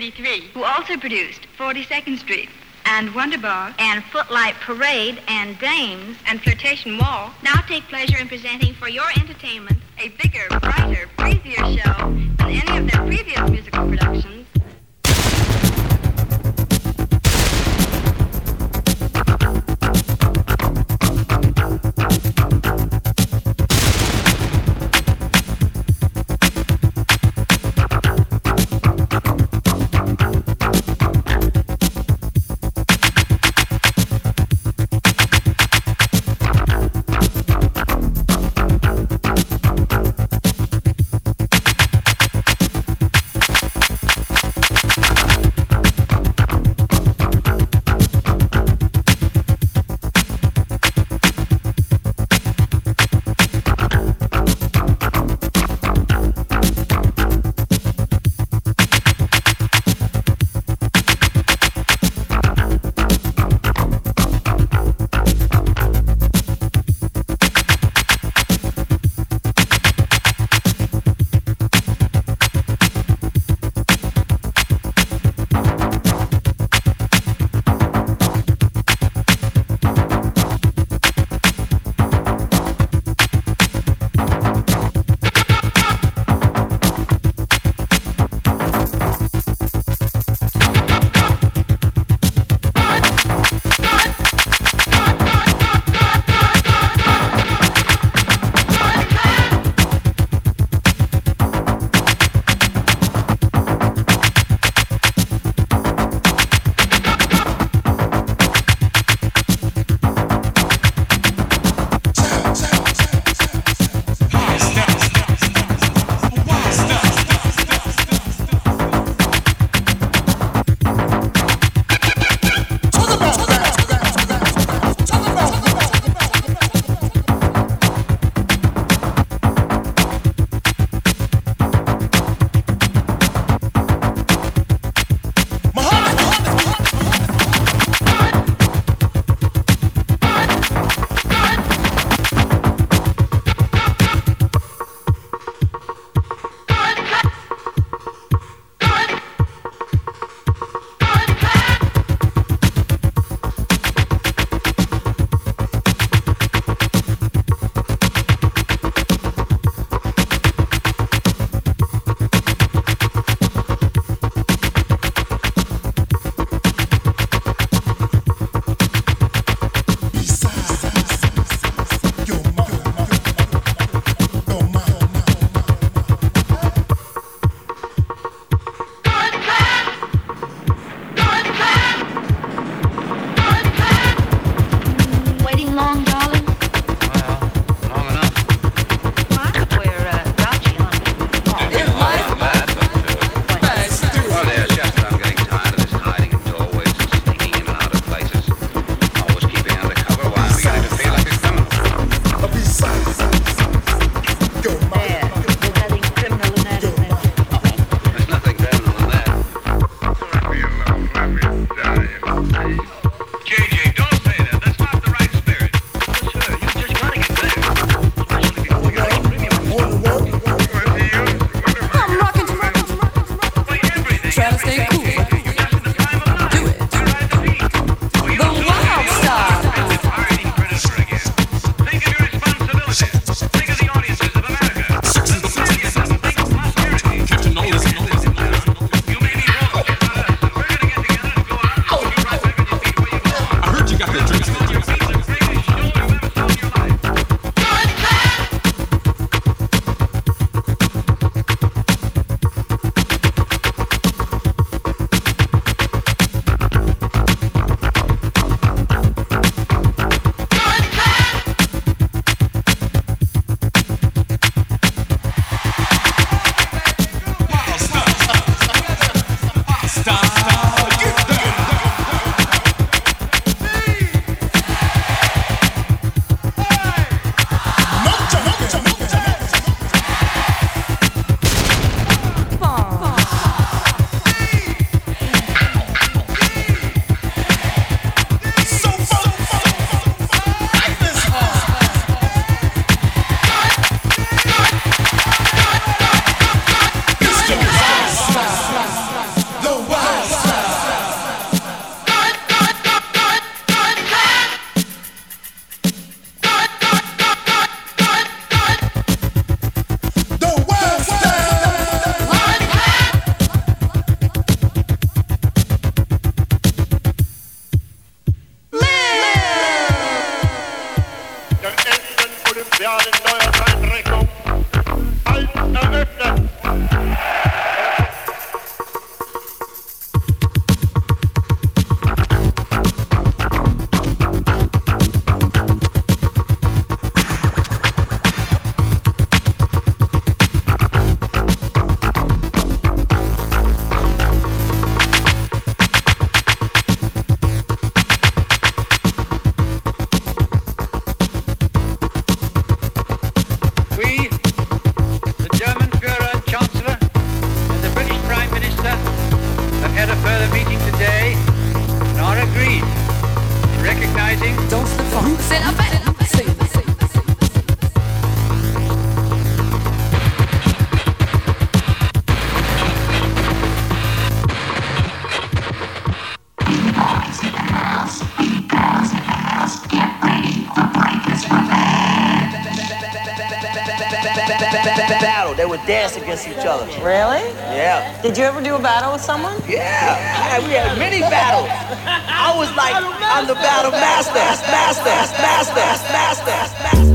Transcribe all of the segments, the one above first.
1933, who also produced 42nd Street and Wonder Bar and Footlight Parade and Dames and Flirtation Walk, now take pleasure in presenting for your entertainment a bigger, brighter, breezier show than any of their previous musical productions. Against each other. Really? Yeah. Did you ever do a battle with someone? Yeah. yeah we had many battles. I was like, I'm the battle master, master, master, master, master.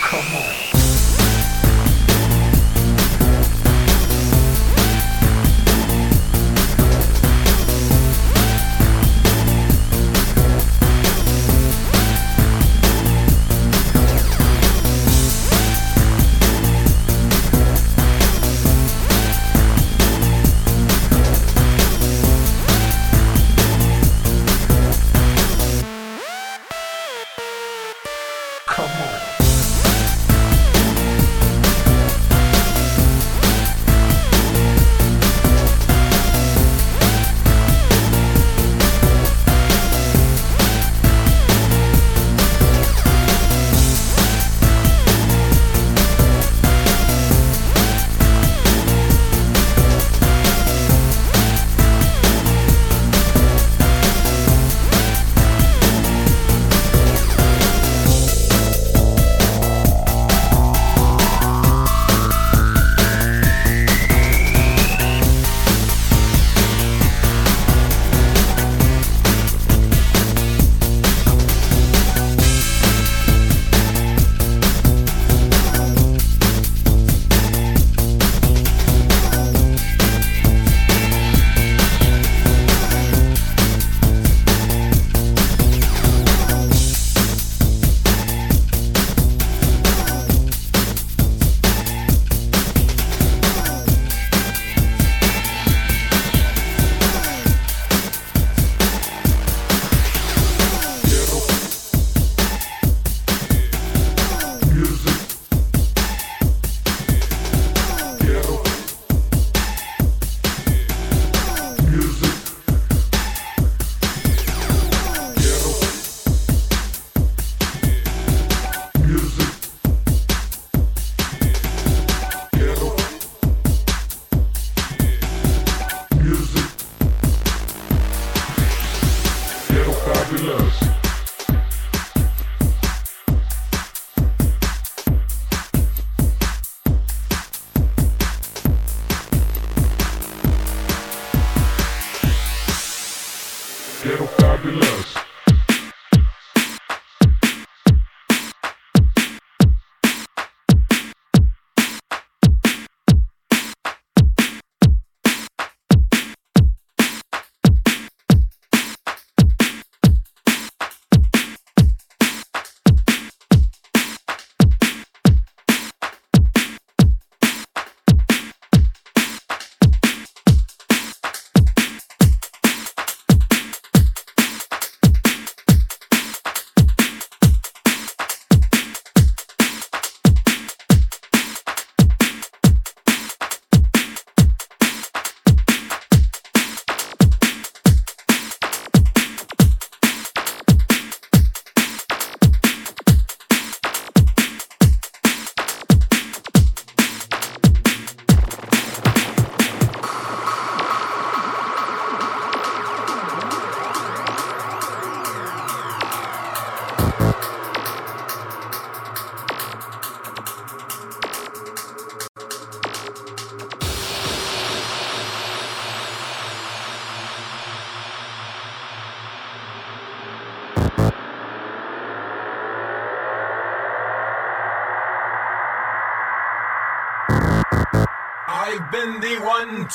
Come on.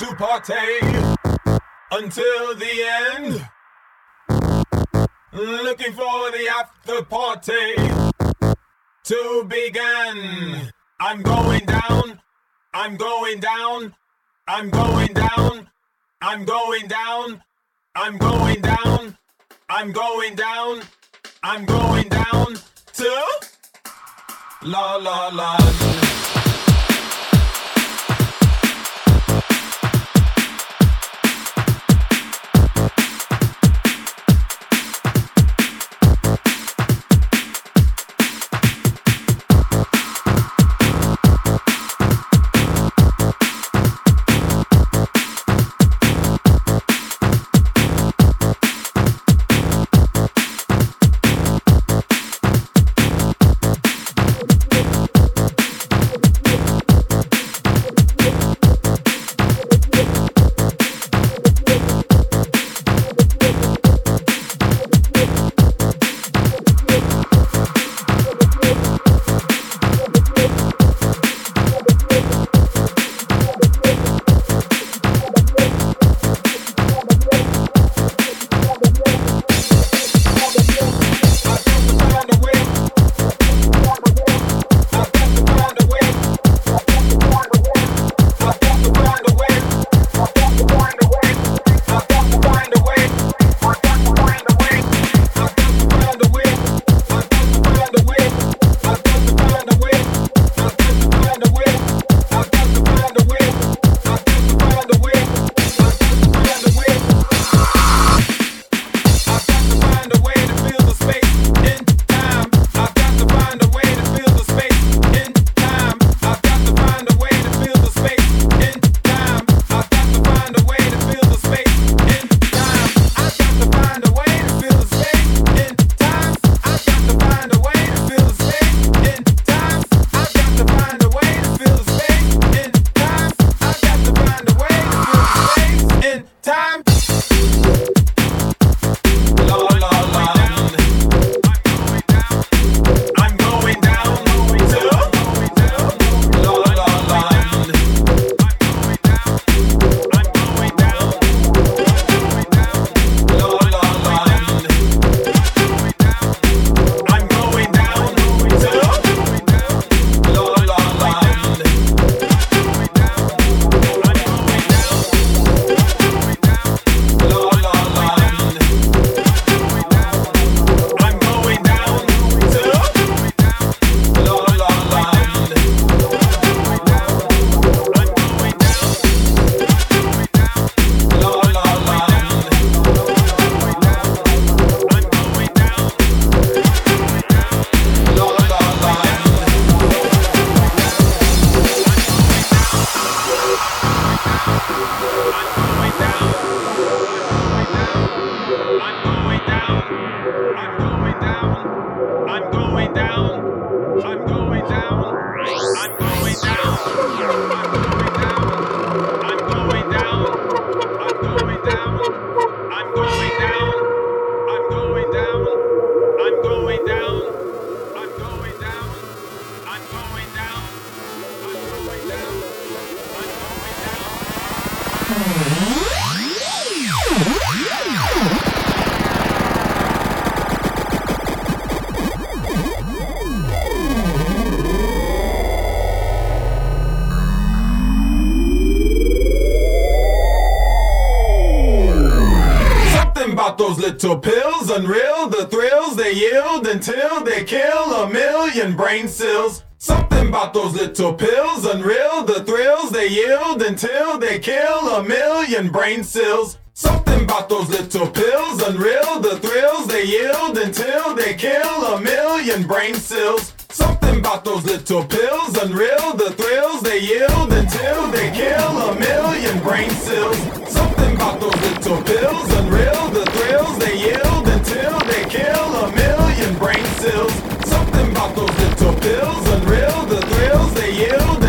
To party until the end. Little pills, unreal, the thrills they yield until they kill a million brain cells. Something about those little pills, unreal, the thrills they yield until they kill a million brain cells. Something about those little pills, unreal, the thrills they yield until they kill a million brain cells. Something about those little pills, unreal, the thrills they yield until they kill a million brain cells. Something about those little pills, unreal, the thrills they yield until they kill a million brain cells. Something about those little pills, unreal, the thrills they yield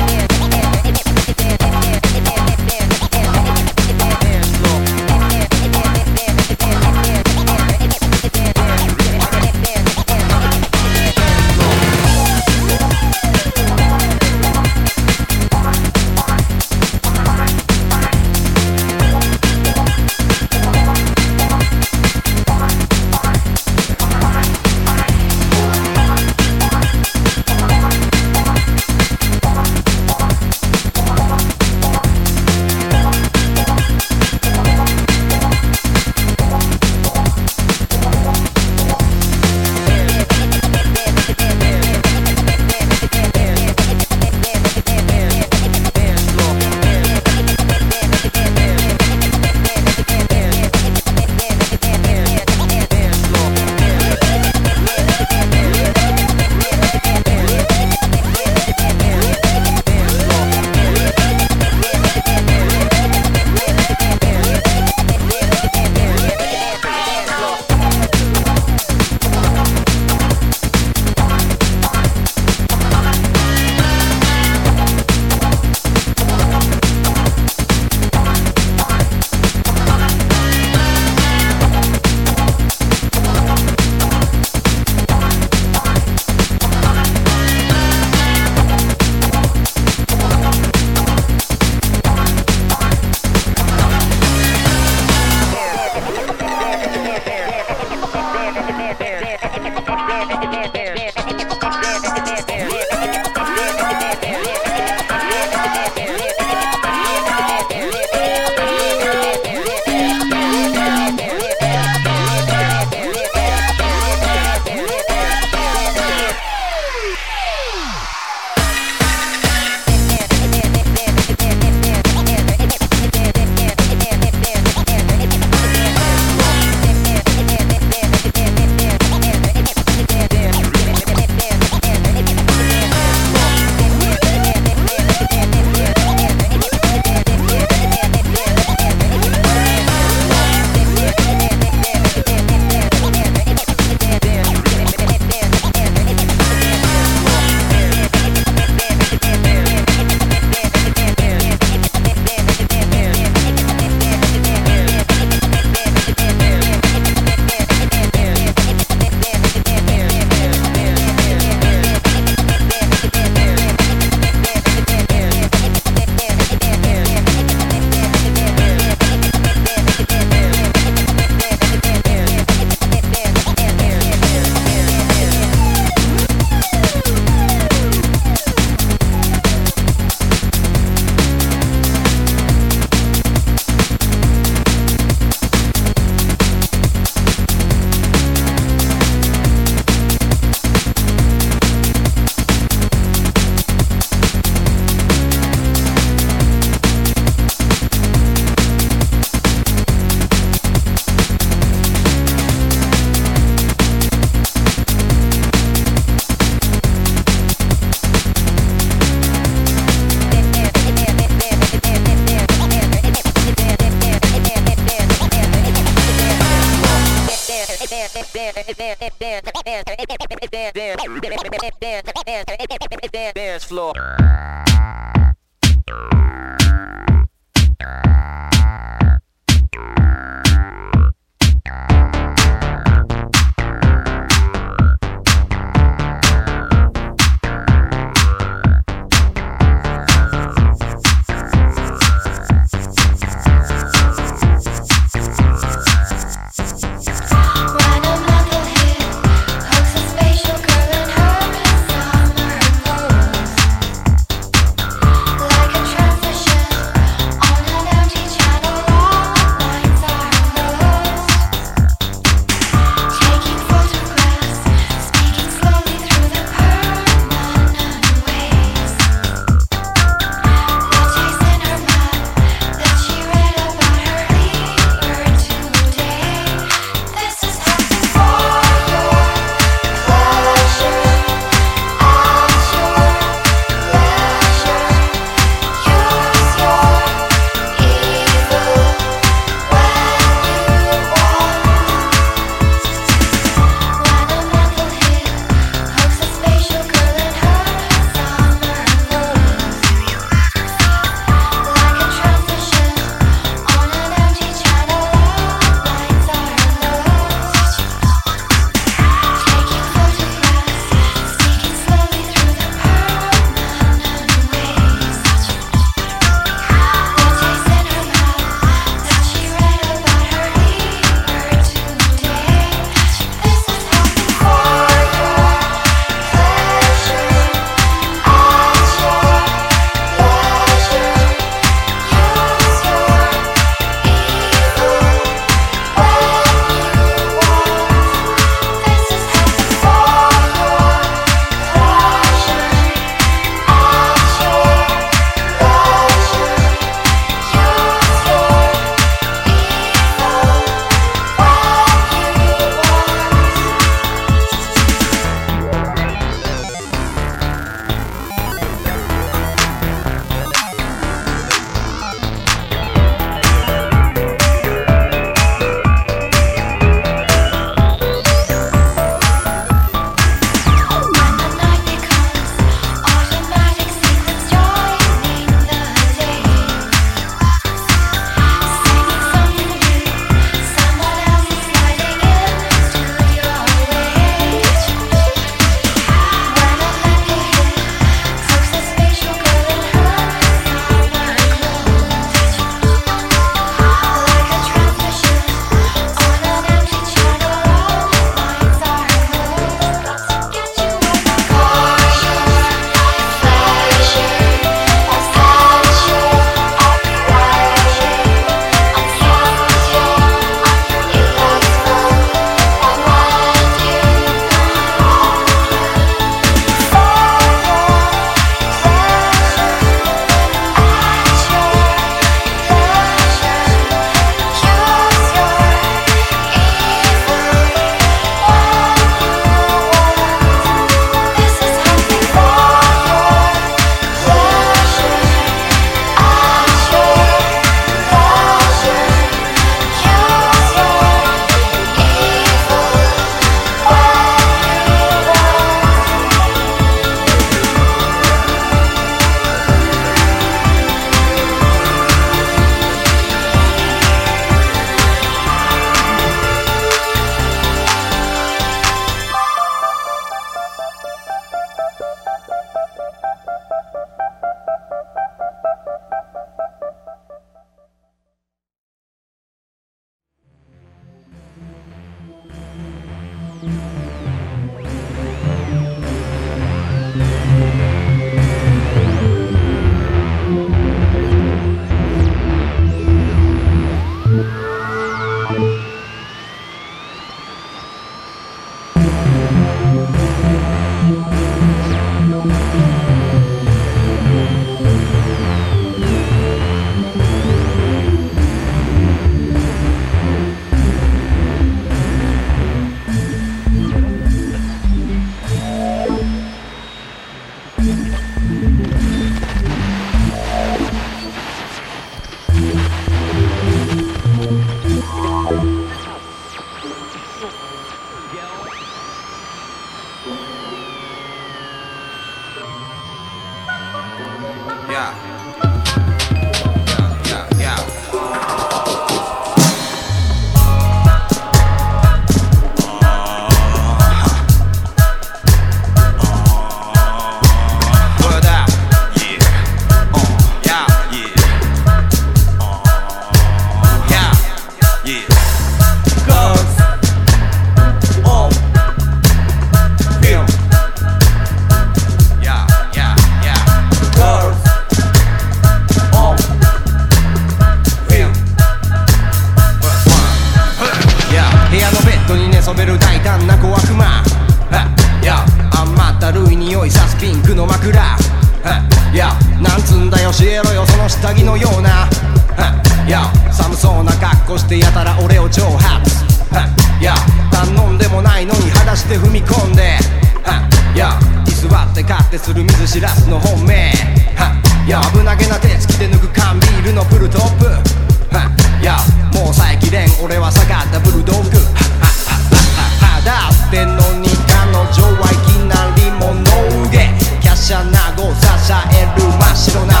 sit on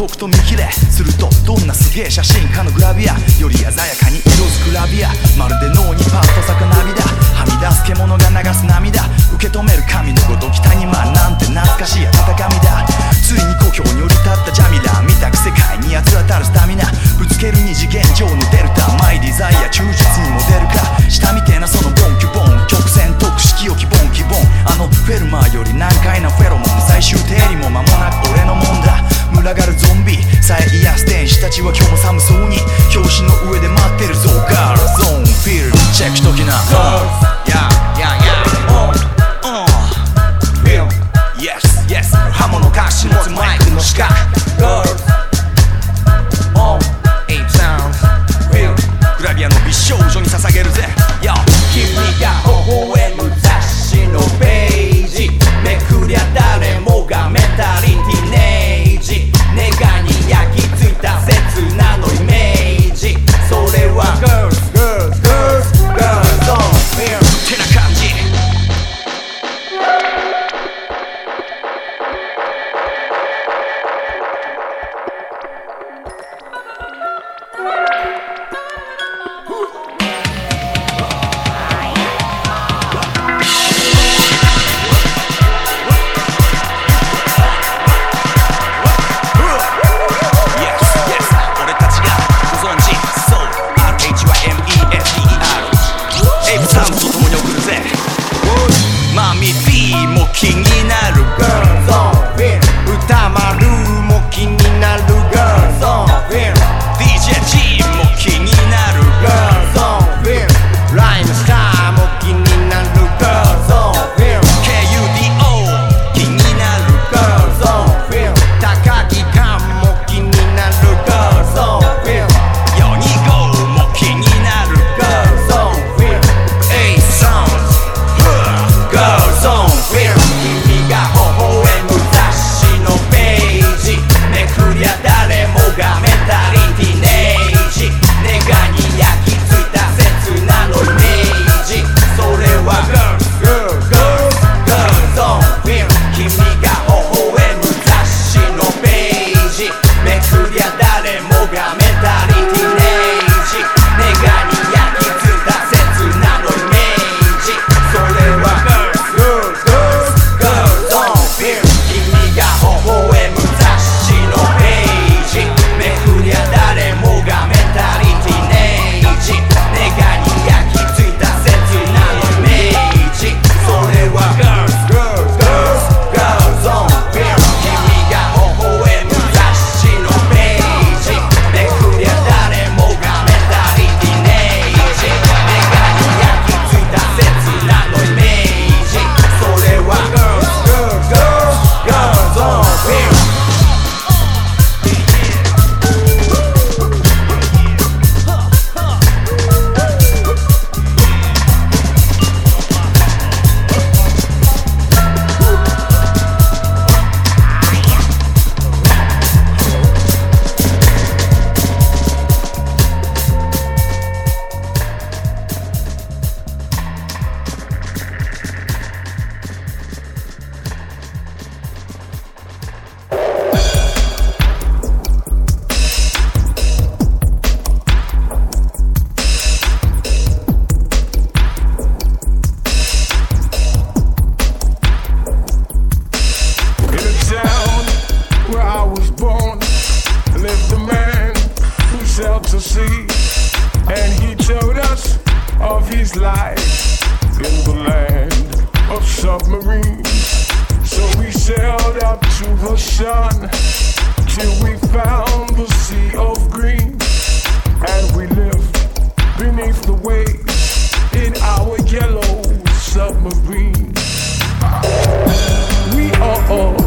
とくと見切れするとどんなすげえ写真家のグラビアより鮮やかに色づくラビアまるで脳にパッと咲く涙はみ出す獣が流す涙受け止める神のごとき谷間なんて懐かしい温かみだついに故郷に降り立ったジャミラ見たく世界に八つ当たるスタミナぶつける二次元上のデルタマイデザイア忠実にモデルか下みてえなそのボンキュボン曲線特殊よきボンキボンあのフェルマーより難解なフェロモン最終定理も間もなく俺のもんだ群がるゾンビ。さえ癒やす天使たちは今日も寒そうに。表紙の上で待ってるぞ。ガールゾーンフィールドチェックしときな。やオンフィルム Yes Yes 刃物か詞持つマイクの鹿。ガール。グラビアの美少女に捧げるぜ。Yo 君が微笑む雑誌のページ。So we sailed up to the sun till we found the sea of green, and we lived beneath the waves in our yellow submarine. We are all.